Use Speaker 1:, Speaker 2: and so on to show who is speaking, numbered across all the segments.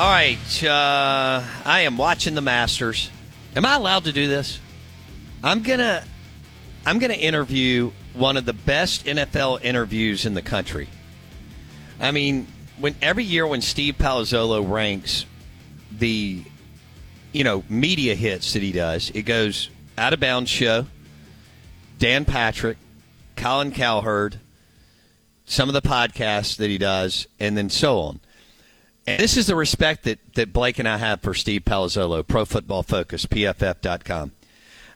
Speaker 1: All right, uh, I am watching the Masters. Am I allowed to do this? I'm gonna, I'm gonna interview one of the best NFL interviews in the country. I mean, when every year when Steve Palazzolo ranks the, you know, media hits that he does, it goes out of bounds show, Dan Patrick, Colin Cowherd, some of the podcasts that he does, and then so on. And this is the respect that, that Blake and I have for Steve Palazzolo, Pro Football Focus, PFF.com.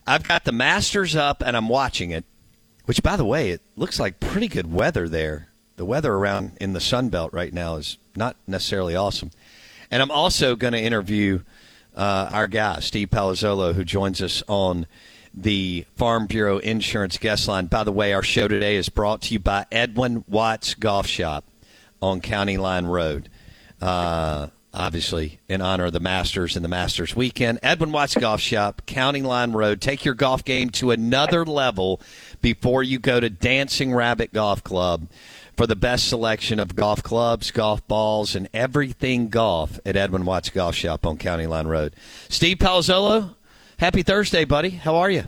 Speaker 1: I've got the Masters up and I'm watching it, which, by the way, it looks like pretty good weather there. The weather around in the Sun Belt right now is not necessarily awesome. And I'm also going to interview uh, our guy, Steve Palazzolo, who joins us on the Farm Bureau Insurance Guest Line. By the way, our show today is brought to you by Edwin Watts Golf Shop on County Line Road uh, obviously in honor of the Masters and the Masters weekend. Edwin Watts Golf Shop, County Line Road. Take your golf game to another level before you go to Dancing Rabbit Golf Club for the best selection of golf clubs, golf balls, and everything golf at Edwin Watts Golf Shop on County Line Road. Steve Palazzolo, happy Thursday, buddy. How are you?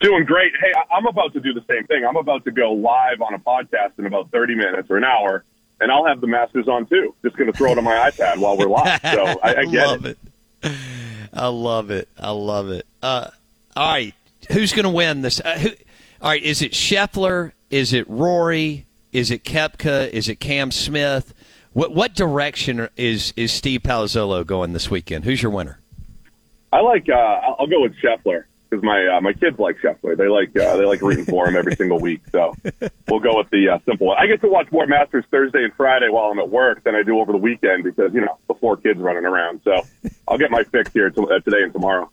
Speaker 2: Doing great. Hey, I'm about to do the same thing. I'm about to go live on a podcast in about 30 minutes or an hour and I'll have the Masters on too. Just going to throw it on my iPad while we're live. So I, I get
Speaker 1: love it. it. I love it. I love it. Uh, all right, who's going to win this? Uh, who, all right, is it Scheffler? Is it Rory? Is it Koepka? Is it Cam Smith? What what direction is is Steve Palazzolo going this weekend? Who's your winner?
Speaker 2: I like. Uh, I'll go with Scheffler because my uh, my kids like Scheffler. They like uh, they like rooting for him every single week. So we'll go with the uh, simple one. I get to watch more Masters Thursday and Friday while I'm at work than I do over the weekend because you know the four kids running around. So I'll get my fix here to, uh, today and tomorrow.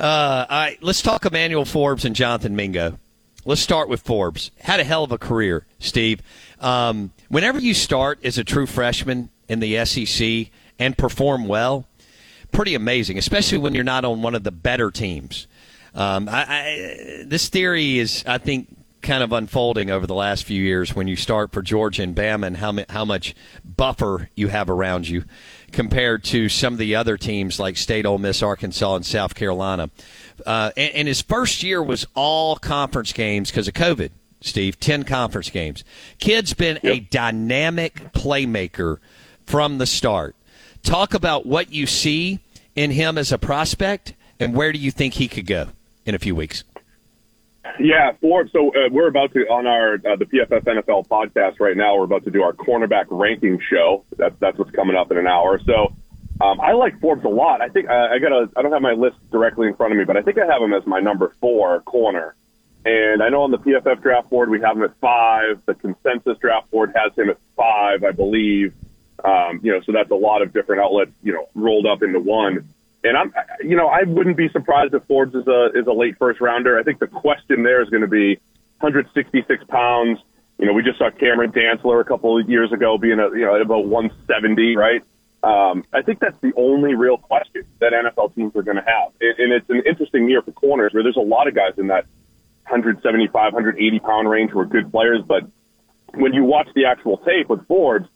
Speaker 1: Uh, all right, let's talk Emmanuel Forbes and Jonathan Mingo. Let's start with Forbes. Had a hell of a career, Steve. Um, whenever you start as a true freshman in the SEC and perform well, pretty amazing, especially when you're not on one of the better teams. Um, I, I, this theory is, I think, kind of unfolding over the last few years when you start for Georgia and Bama and how, how much buffer you have around you compared to some of the other teams like State, Ole Miss, Arkansas, and South Carolina. Uh, and, and his first year was all conference games because of COVID. Steve, 10 conference games. Kid's been yep. a dynamic playmaker from the start. Talk about what you see in him as a prospect, and where do you think he could go in a few weeks?
Speaker 2: Yeah, for so uh, we're about to on our uh, the PFF NFL podcast right now. We're about to do our cornerback ranking show. That's that's what's coming up in an hour. So um, I like Forbes a lot. I think uh, I got a I don't have my list directly in front of me, but I think I have him as my number four corner. And I know on the PFF draft board we have him at five. The consensus draft board has him at five, I believe. Um, you know, so that's a lot of different outlets, you know, rolled up into one. And I'm, you know, I wouldn't be surprised if Forbes is a is a late first rounder. I think the question there is going to be 166 pounds. You know, we just saw Cameron Dantzler a couple of years ago being a, you know, at about 170, right? Um, I think that's the only real question that NFL teams are going to have. And, and it's an interesting year for corners where there's a lot of guys in that 175, 180 pound range who are good players. But when you watch the actual tape with Forbes,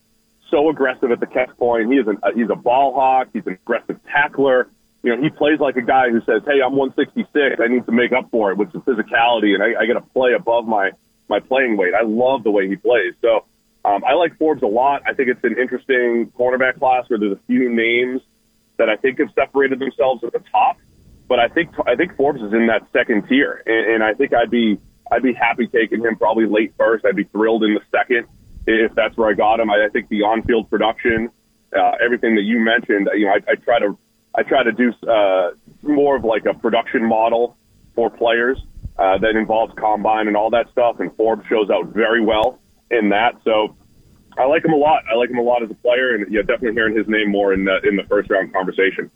Speaker 2: so aggressive at the catch point. He is an, uh, he's a ball hawk. He's an aggressive tackler. You know, he plays like a guy who says, "Hey, I'm 166. I need to make up for it with some physicality, and I, I got to play above my my playing weight." I love the way he plays. So um, I like Forbes a lot. I think it's an interesting cornerback class where there's a few names that I think have separated themselves at the top. But I think I think Forbes is in that second tier, and, and I think I'd be I'd be happy taking him probably late first. I'd be thrilled in the second if that's where I got him. I, I think the on-field production uh, everything that you mentioned. You know, I, I try to I try to do uh, more of like a production model for players uh, that involves combine and all that stuff, and Forbes shows out very well in that. So I like him a lot. I like him a lot as a player, and yeah, definitely hearing his name more in the in the first round conversation.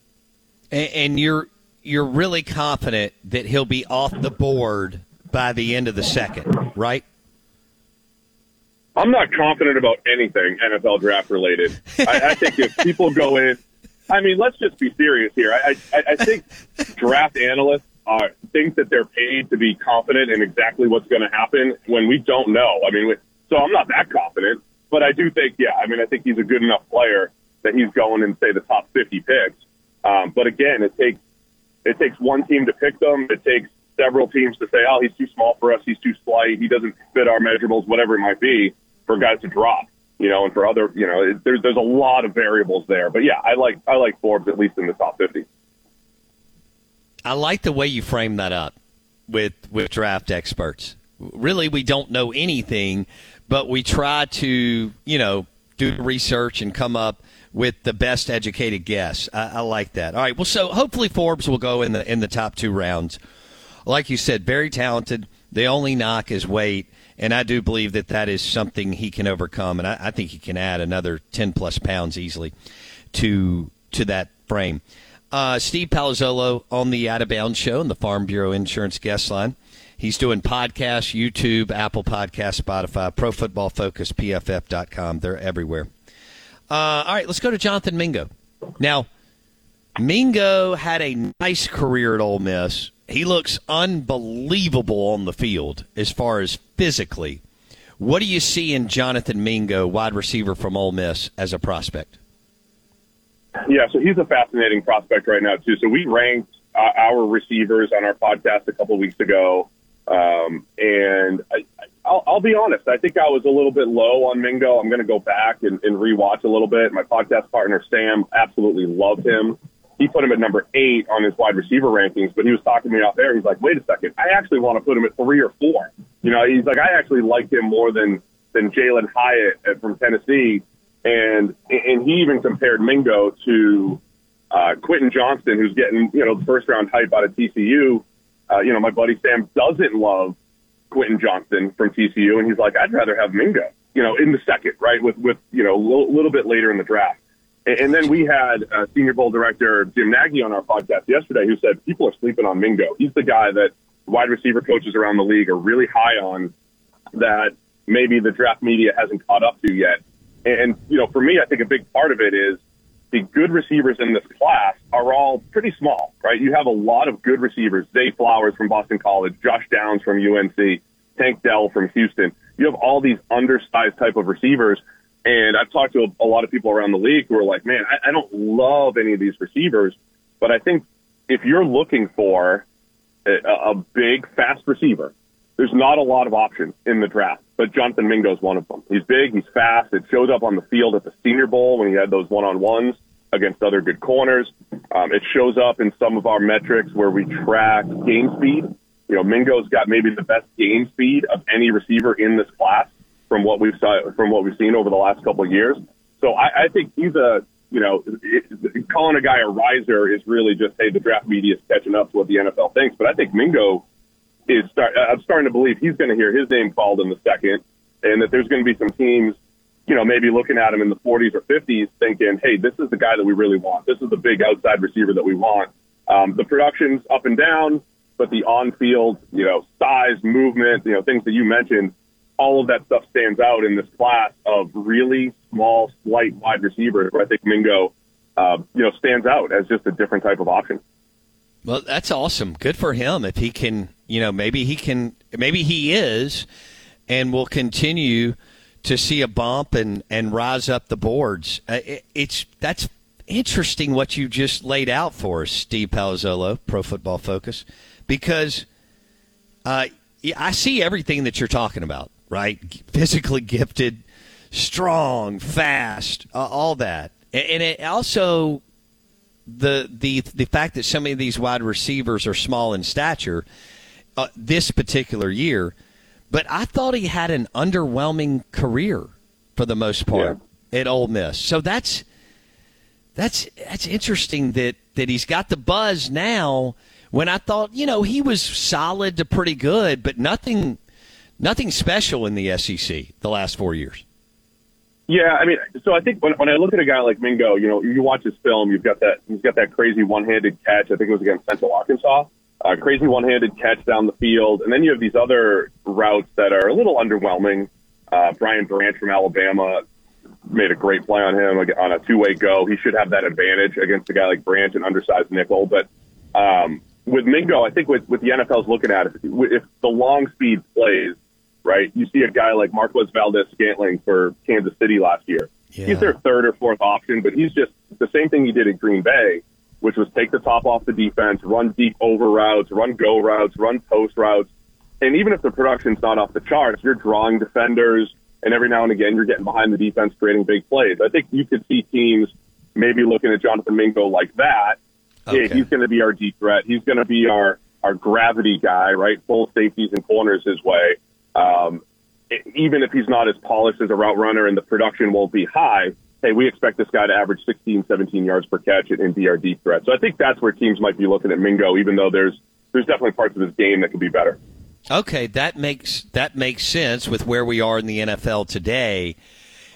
Speaker 1: And, and you're you're really confident that he'll be off the board by the end of the second, right?
Speaker 2: I'm not confident about anything NFL draft related. I, I think if people go in, I mean, let's just be serious here. I, I, I think draft analysts are, think that they're paid to be confident in exactly what's going to happen when we don't know. I mean, so I'm not that confident, but I do think, yeah, I mean, I think he's a good enough player that he's going in, say, the top 50 picks. Um, but again, it takes it takes one team to pick them. It takes several teams to say, oh, he's too small for us. He's too slight. He doesn't fit our measurables, whatever it might be, for guys to drop. You know, and for other, you know, there's there's a lot of variables there. But yeah, I like I like Forbes at least in the top 50.
Speaker 1: I like the way you frame that up with with draft experts. Really, we don't know anything, but we try to, you know, do research and come up with the best educated guess. I, I, like that. All right. Well, so hopefully Forbes will go in the in the top two rounds. Like you said, very talented. The only knock is weight, and I do believe that that is something he can overcome, and I, I think he can add another ten plus pounds easily to to that frame. Uh, Steve Palazzolo on the Out of Bounds show and the Farm Bureau Insurance guest line. He's doing podcasts, YouTube, Apple Podcast, Spotify, Pro Football Focus, PFF.com. They're everywhere. Uh, all right, let's go to Jonathan Mingo. Now, Mingo had a nice career at Ole Miss. He looks unbelievable on the field as far as physically. What do you see in Jonathan Mingo, wide receiver from Ole Miss, as a prospect?
Speaker 2: Yeah, so he's a fascinating prospect right now too. So we ranked uh, our receivers on our podcast a couple weeks ago, um, and I, I'll, I'll be honest. I think I was a little bit low on Mingo. I'm going to go back and, and rewatch a little bit. My podcast partner Sam absolutely loved him. He put him at number eight on his wide receiver rankings, but he was talking to me out there. He's like, "Wait a second, I actually want to put him at three or four. You know, he's like, I actually liked him more than than Jalin Hyatt from Tennessee, and and he even compared Mingo to uh, Quentin Johnston, who's getting you know the first round hype out of TCU. Uh, you know, my buddy Sam doesn't love Quentin Johnston from TCU, and he's like, I'd rather have Mingo, you know, in the second, right, with with you know a little, little bit later in the draft. And, then we had Senior Bowl director Jim Nagy on our podcast yesterday, who said people are sleeping on Mingo. He's the guy that wide receiver coaches around the league are really high on, that maybe the draft media hasn't caught up to yet. And you know, for me, I think a big part of it is the good receivers in this class are all pretty small, right? You have a lot of good receivers. Zay Flowers from Boston College, Josh Downs from UNC, Tank Dell from Houston. You have all these undersized type of receivers. And I've talked to a, a lot of people around the league who are like, man, I, I don't love any of these receivers, but I think if you're looking for a, a big, fast receiver, there's not a lot of options in the draft, but Jonathan Mingo is one of them. He's big, he's fast. It shows up on the field at the Senior Bowl when he had those one-on-ones against other good corners. Um, it shows up in some of our metrics where we track game speed. You know, Mingo's got maybe the best game speed of any receiver in this class from what we've saw, from what we've seen over the last couple of years. So I, I think he's a you know, it, calling a guy a riser is really just hey, the draft media is catching up to what the NFL thinks. But I think Mingo is start. I'm starting to believe he's going to hear his name called in the second, and that there's going to be some teams, you know, maybe looking at him in the 40s or 50s, thinking, "Hey, this is the guy that we really want. This is the big outside receiver that we want." Um, the production's up and down, but the on-field, you know, size, movement, you know, things that you mentioned, all of that stuff stands out in this class of really small, slight wide receivers. Where I think Mingo, uh, you know, stands out as just a different type of option.
Speaker 1: Well, that's awesome. Good for him if he can you know, maybe he can, maybe he is, and will continue to see a bump and and rise up the boards. Uh, it, it's that's interesting what you just laid out for us, Steve Palazzolo, Pro Football Focus, because uh, I see everything that you're talking about. Right, physically gifted, strong, fast, uh, all that, and it also the the the fact that some of these wide receivers are small in stature uh, this particular year, but I thought he had an underwhelming career for the most part yeah. at Ole Miss. So that's That's that's interesting that that he's got the buzz now. When I thought, you know, he was solid to pretty good, but nothing nothing special in the SEC the last four years.
Speaker 2: Yeah, I mean, so I think when when I look at a guy like Mingo, you know, you watch his film, you've got that he's got that crazy one-handed catch. I think it was against Central Arkansas. Uh, crazy one-handed catch down the field, and then you have these other routes that are a little underwhelming. Uh, Brian Branch from Alabama made a great play on him on a two-way go. He should have that advantage against a guy like Branch, an undersized nickel. But um, with Mingo, I think with, with the NFL's looking at it, if the long speed plays, right, you see a guy like Marquez Valdes-Scantling for Kansas City last year. Yeah. He's their third or fourth option, but he's just the same thing he did at Green Bay, which was take the top off the defense, run deep over routes, run go routes, run post routes. And even if the production's not off the charts, you're drawing defenders, and every now and again you're getting behind the defense, creating big plays. I think you could see teams maybe looking at Jonathan Mingo like that. Okay. he's going to be our deep threat. He's going to be our our gravity guy, right? Full safeties and corners his way. Um, even if he's not as polished as a route runner and the production won't be high, hey, we expect this guy to average 16, 17 yards per catch be our deep threat. So I think that's where teams might be looking at Mingo, even though there's there's definitely parts of his game that could be better.
Speaker 1: Okay, that makes that makes sense with where we are in the NFL today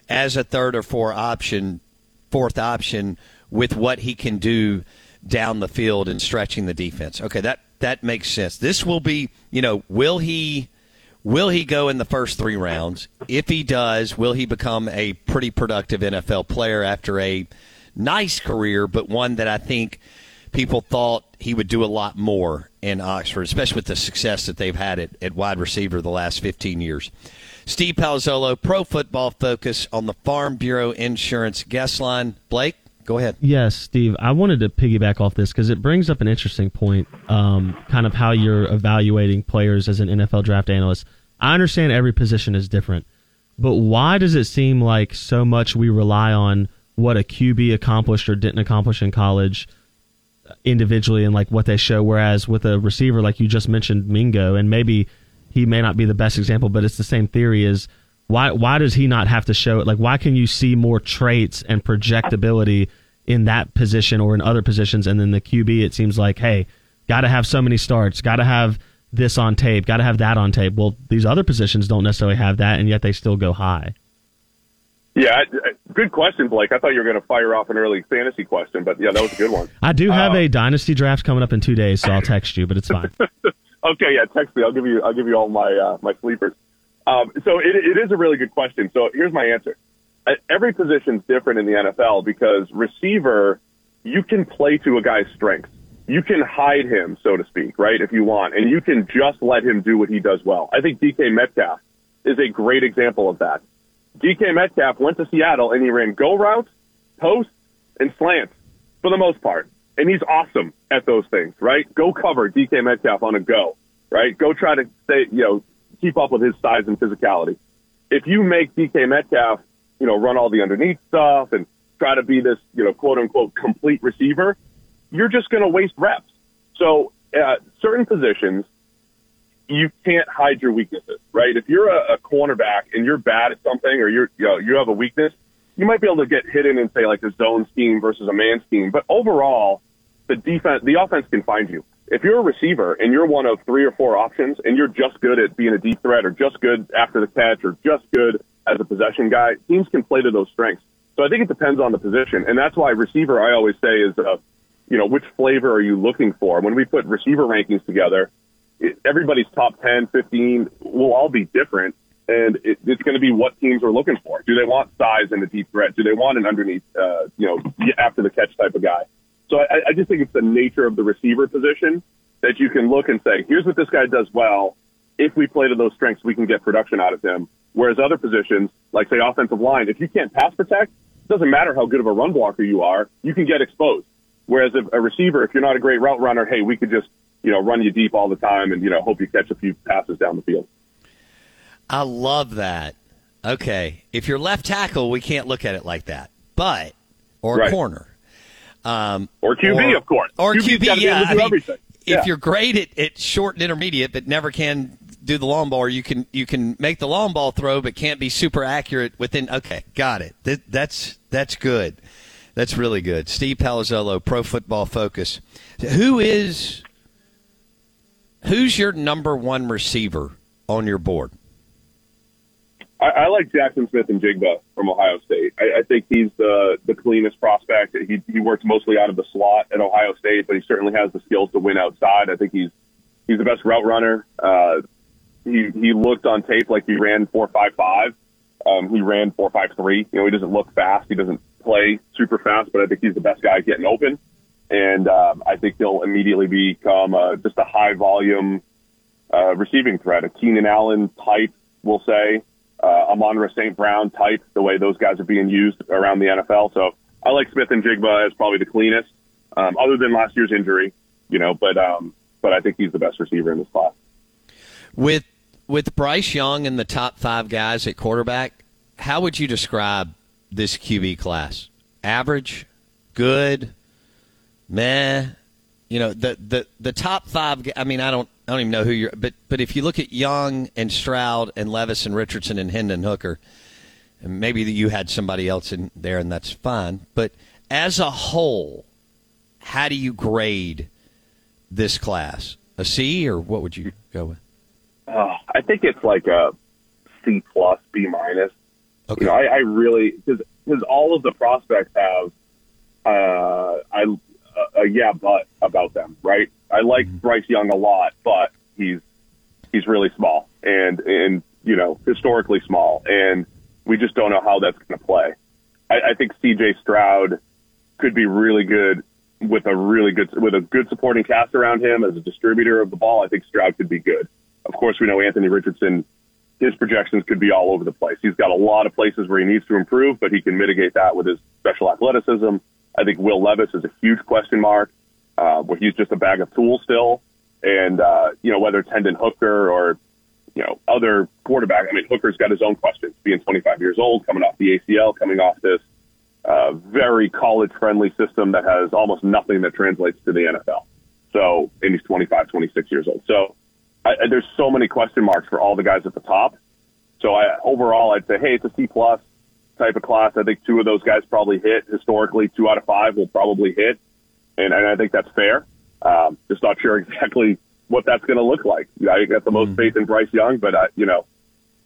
Speaker 1: as a third or fourth option, fourth option with what he can do down the field and stretching the defense. Okay, that that makes sense. This will be, you know, will he will he go in the first 3 rounds? If he does, will he become a pretty productive NFL player after a nice career but one that I think people thought he would do a lot more in Oxford, especially with the success that they've had at, at wide receiver the last 15 years. Steve Palazzolo, Pro Football Focus on the Farm Bureau Insurance guest line. Blake, go ahead.
Speaker 3: Yes, Steve. I wanted to piggyback off this because it brings up an interesting point, um, kind of how you're evaluating players as an NFL draft analyst. I understand every position is different, but why does it seem like so much we rely on what a QB accomplished or didn't accomplish in college – individually and like what they show. Whereas with a receiver like you just mentioned, Mingo, and maybe he may not be the best example, but it's the same theory. Is why why does he not have to show it? Like why can you see more traits and projectability in that position or in other positions, and then the QB it seems like hey, got to have so many starts, got to have this on tape, got to have that on tape. Well, these other positions don't necessarily have that, and yet they still go high.
Speaker 2: Yeah, good question, Blake. I thought you were going to fire off an early fantasy question, but yeah, that was a good one.
Speaker 3: I do have a dynasty draft coming up in two days, so I'll text you, but it's fine.
Speaker 2: okay, yeah, text me. I'll give you. I'll give you all my uh, my sleepers. Um, so it, it is a really good question. So here's my answer. Uh, every position's different in the NFL because receiver, you can play to a guy's strengths. You can hide him, so to speak, right, if you want, and you can just let him do what he does well. I think DK Metcalf is a great example of that. DK Metcalf went to Seattle and he ran go routes, posts, and slants for the most part. And he's awesome at those things, right? Go cover DK Metcalf on a go, right? Go try to stay, you know, keep up with his size and physicality. If you make DK Metcalf, you know, run all the underneath stuff and try to be this, you know, quote unquote complete receiver, you're just going to waste reps. So, uh, certain positions, you can't hide your weaknesses, right? If you're a, a cornerback and you're bad at something or you're, you know, you have a weakness, you might be able to get hidden in say like a zone scheme versus a man scheme. But overall, the defense, the offense can find you. If you're a receiver and you're one of three or four options and you're just good at being a deep threat or just good after the catch or just good as a possession guy, teams can play to those strengths. So I think it depends on the position. And that's why receiver, I always say is, uh, you know, which flavor are you looking for? When we put receiver rankings together, everybody's top 10, 15 will all be different. And it, it's going to be what teams are looking for. Do they want size and a deep threat? Do they want an underneath, uh, you know, after the catch type of guy? So I, I just think it's the nature of the receiver position that you can look and say, here's what this guy does well. If we play to those strengths, we can get production out of him. Whereas other positions, like say offensive line, if you can't pass protect, it doesn't matter how good of a run blocker you are, you can get exposed. Whereas if a receiver, if you're not a great route runner, hey, we could just you know, run you deep all the time and, you know, hope you catch a few passes down the field.
Speaker 1: I love that. Okay. If you're left tackle, we can't look at it like that. But, or right. corner.
Speaker 2: Um, or QB, or, of course.
Speaker 1: Or QB, yeah. I mean, if you're great at, at short and intermediate, but never can do the long ball, or you can you can make the long ball throw, but can't be super accurate within. Okay, got it. That, that's that's good. That's really good. Steve Palazzolo, Pro Football Focus. Who is who's your number one receiver on your board?
Speaker 2: I, I like Jackson Smith-Njigba from Ohio State. I, I think he's the the cleanest prospect. He he works mostly out of the slot at Ohio State, but he certainly has the skills to win outside. I think he's he's the best route runner. Uh, he he looked on tape like he ran four five five. Um, he ran four five three. You know, he doesn't look fast. He doesn't play super fast, but I think he's the best guy getting open. And um, I think he'll immediately become uh, just a high volume uh, receiving threat, a Keenan Allen type, we'll say uh, Amon-Ra St. Brown type, the way those guys are being used around the NFL. So I like Smith-Njigba as probably the cleanest, um, other than last year's injury, you know, but, um, but I think he's the best receiver in this class.
Speaker 1: With, with Bryce Young and the top five guys at quarterback, how would you describe this QB class? Average, good, meh, you know the the the top five. I mean, I don't I don't even know who you're, but but if you look at Young and Stroud and Levis and Richardson and Hendon Hooker, and maybe you had somebody else in there, and that's fine. But as a whole, how do you grade this class? A C, or what would you go with?
Speaker 2: Uh, I think it's like a C plus, B minus. Okay. You know, I, I really because all of the prospects have uh, I a yeah but about them, right? I like mm-hmm. Bryce Young a lot, but he's he's really small and and you know historically small, and we just don't know how that's going to play. I, I think C.J. Stroud could be really good with a really good with a good supporting cast around him as a distributor of the ball. I think Stroud could be good. Of course, we know Anthony Richardson. His projections could be all over the place. He's got a lot of places where he needs to improve, but he can mitigate that with his special athleticism. I think Will Levis is a huge question mark uh, where he's just a bag of tools still. And, uh, you know, whether it's Hendon Hooker or, you know, other quarterback, I mean, Hooker's got his own questions, being 25 years old, coming off the ACL, coming off this uh, very college friendly system that has almost nothing that translates to the NFL. So, and he's 25, 26 years old. So, I, there's so many question marks for all the guys at the top. So, I, overall, I'd say, hey, it's a C plus type of class. I think two of those guys probably hit historically. Two out of five will probably hit and, and I think that's fair. Um, just not sure exactly what that's going to look like. I got the most mm. faith in Bryce Young, but I, you know,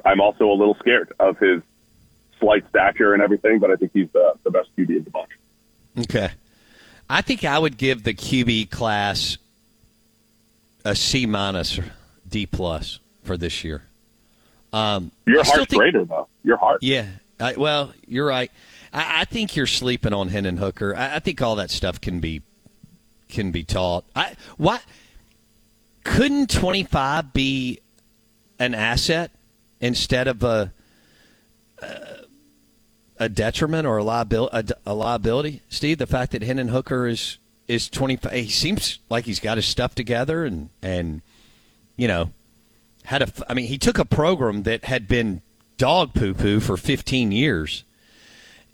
Speaker 2: I'm also a little scared of his slight stature and everything. But I think he's the, the best QB in the bunch.
Speaker 1: Okay, I think I would give the QB class a C minus, D plus for this year.
Speaker 2: Um, Your heart's think, greater though. Your heart.
Speaker 1: Yeah. I, well, you're right. I, I, think you're sleeping on Hendon Hooker. I, I think all that stuff can be can be taught. I why couldn't 25 be an asset instead of a a detriment or a liability? A, a liability, Steve. The fact that Hendon Hooker is is 25. He seems like he's got his stuff together and and you know had a. I mean, he took a program that had been dog poo poo for 15 years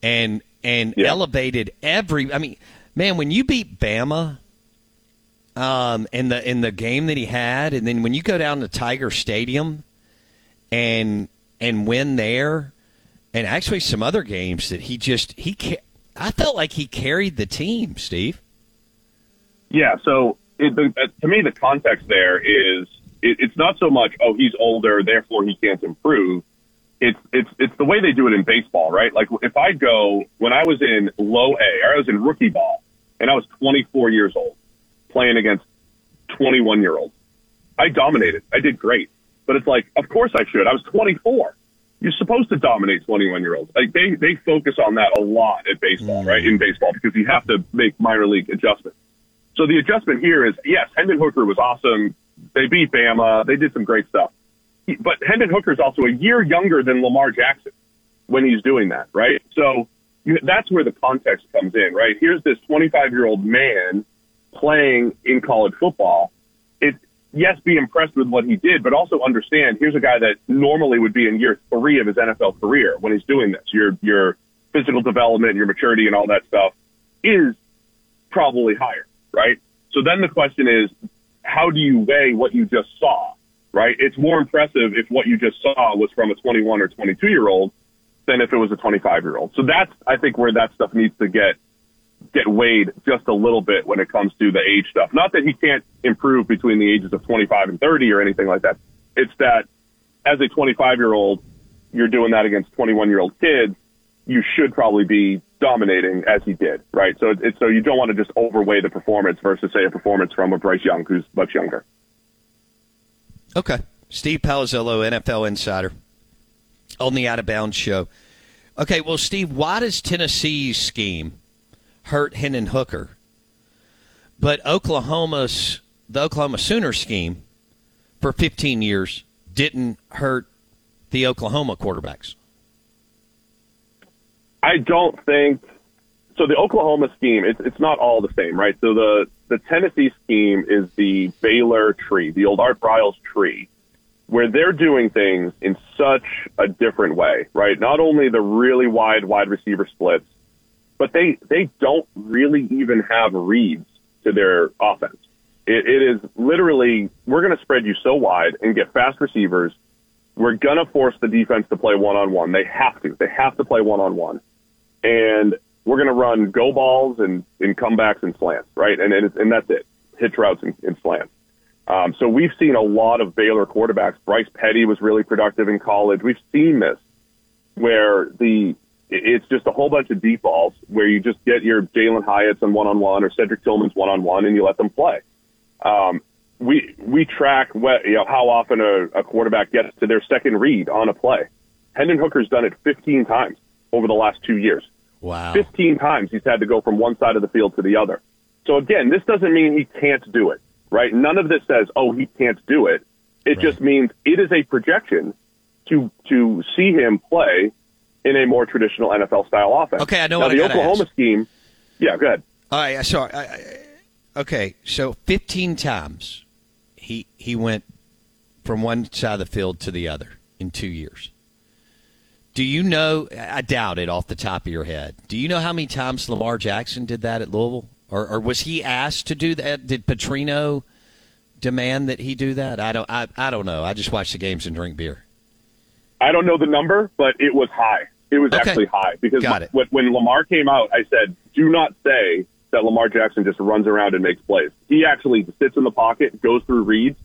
Speaker 1: and and yeah. elevated every. I mean, man, when you beat Bama um, in the in the game that he had, and then when you go down to Tiger Stadium and and win there, and actually some other games that he just he I felt like he carried the team, Steve.
Speaker 2: Yeah. So it, the, to me, the context there is it, it's not so much oh he's older, therefore he can't improve. It's it's it's the way they do it in baseball, right? Like if I go when I was in low A, or I was in rookie ball, and I was 24 years old playing against 21 year olds. I dominated. I did great. But it's like, of course I should. I was 24. You're supposed to dominate 21 year olds. Like they, they focus on that a lot at baseball, right? In baseball, because you have to make minor league adjustments. So the adjustment here is, yes, Hendon Hooker was awesome. They beat Bama. They did some great stuff. But Hendon Hooker is also a year younger than Lamar Jackson when he's doing that, right? So that's where the context comes in, right? Here's this 25 year old man playing in college football, it yes, be impressed with what he did, but also understand here's a guy that normally would be in year three of his NFL career when he's doing this. Your your physical development, your maturity, and all that stuff is probably higher, right? So then the question is, how do you weigh what you just saw? Right? It's more impressive if what you just saw was from a 21 or 22 year old than if it was a 25 year old. So that's I think where that stuff needs to get get weighed just a little bit when it comes to the age stuff. Not that he can't improve between the ages of 25 and 30 or anything like that. It's that as a 25 year old, you're doing that against 21 year old kids. You should probably be dominating as he did, right? So it's so you don't want to just overweigh the performance versus say a performance from a Bryce Young who's much younger.
Speaker 1: Okay, Steve Palazzolo, NFL insider, on the Out of Bounds show. Okay, well, Steve, why does Tennessee's scheme hurt Hendon Hooker, but Oklahoma's the Oklahoma Sooner scheme for 15 years didn't hurt the Oklahoma quarterbacks?
Speaker 2: I don't think so. The Oklahoma scheme, it's it's not all the same, right? So the the Tennessee scheme is the Baylor tree, the old Art Briles tree, where they're doing things in such a different way, right? Not only the really wide wide receiver splits, but they they don't really even have reads to their offense. It, it is literally we're going to spread you so wide and get fast receivers. We're going to force the defense to play one on one. They have to. They have to play one on one and we're going to run go balls and, and comebacks and slants, right? And and, and that's it, hitch routes and, and slants. Um, so we've seen a lot of Baylor quarterbacks. Bryce Petty was really productive in college. We've seen this where the it's just a whole bunch of deep balls where you just get your Jalin Hyatts on one on one or Cedric Tillman's one on one and you let them play. Um, we we track what, you know how often a, a quarterback gets to their second read on a play. Hendon Hooker's done it 15 times over the last two years.
Speaker 1: Wow.
Speaker 2: 15 times he's had to go from one side of the field to the other. So again, this doesn't mean he can't do it, right? None of this says, oh, he can't do it. It right. just means it is a projection to, to see him play in a more traditional NFL style offense.
Speaker 1: Okay, I know
Speaker 2: now,
Speaker 1: what
Speaker 2: the
Speaker 1: I
Speaker 2: Oklahoma
Speaker 1: ask.
Speaker 2: scheme. Yeah, go ahead.
Speaker 1: All right, sorry. I, I, okay, so 15 times he he went from one side of the field to the other in two years. Do you know? I doubt it off the top of your head. Do you know how many times Lamar Jackson did that at Louisville, or, or was he asked to do that? Did Petrino demand that he do that? I don't. I, I don't know. I just watch the games and drink beer.
Speaker 2: I don't know the number, but it was high. It was
Speaker 1: Okay.
Speaker 2: actually high because
Speaker 1: Got it.
Speaker 2: when, when Lamar came out, I said, "Do not say that Lamar Jackson just runs around and makes plays. He actually sits in the pocket, goes through reads,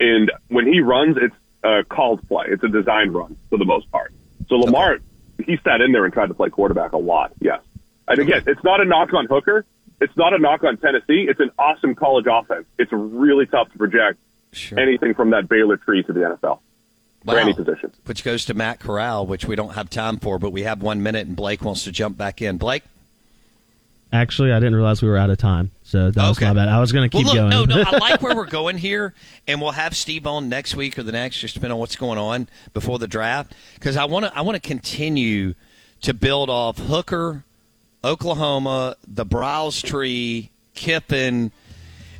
Speaker 2: and when he runs, it's a called play. It's a designed run for the most part. So Lamar, he sat in there and tried to play quarterback a lot. Yes, and again, it's not a knock on Hooker. It's not a knock on Tennessee. It's an awesome college offense. It's really tough to project
Speaker 1: Sure.
Speaker 2: anything from that Baylor tree to the NFL
Speaker 1: Wow.
Speaker 2: any position.
Speaker 1: Which goes to Matt Corral, which we don't have time for, but we have one minute, and Blake wants to jump back in. Blake.
Speaker 3: Actually, I didn't realize we were out of time, so that was
Speaker 1: Okay.
Speaker 3: my bad. I was going to keep
Speaker 1: well, look,
Speaker 3: going.
Speaker 1: No, no, I like where we're going here, and we'll have Steve on next week or the next, just depending on what's going on before the draft. Because I want to, I want to continue to build off Hooker, Oklahoma, the Briles Tree, Kiffin,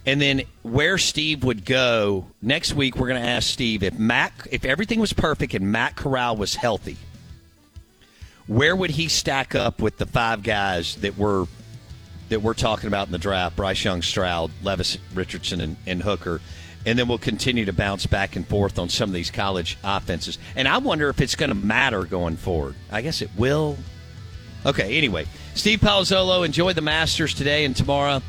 Speaker 1: and then where Steve would go next week. We're going to ask Steve if Matt, if everything was perfect and Matt Corral was healthy, where would he stack up with the five guys that were that we're talking about in the draft Bryce Young, Stroud, Levis Richardson, and, and Hooker. And then we'll continue to bounce back and forth on some of these college offenses. And I wonder if it's going to matter going forward. I guess it will. Okay, anyway, Steve Palazzolo, enjoy the Masters today and tomorrow.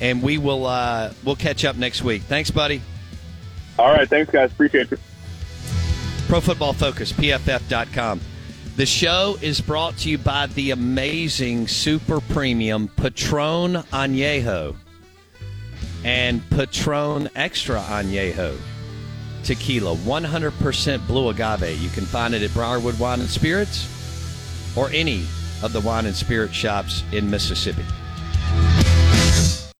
Speaker 1: And we will uh, we'll catch up next week. Thanks, buddy.
Speaker 2: All right, thanks guys, appreciate it.
Speaker 1: Pro Football Focus, PFF.com. The show is brought to you by the amazing super premium Patron Añejo and Patron Extra Añejo tequila, 100% blue agave. You can find it at Briarwood Wine and Spirits or any of the wine and spirit shops in Mississippi.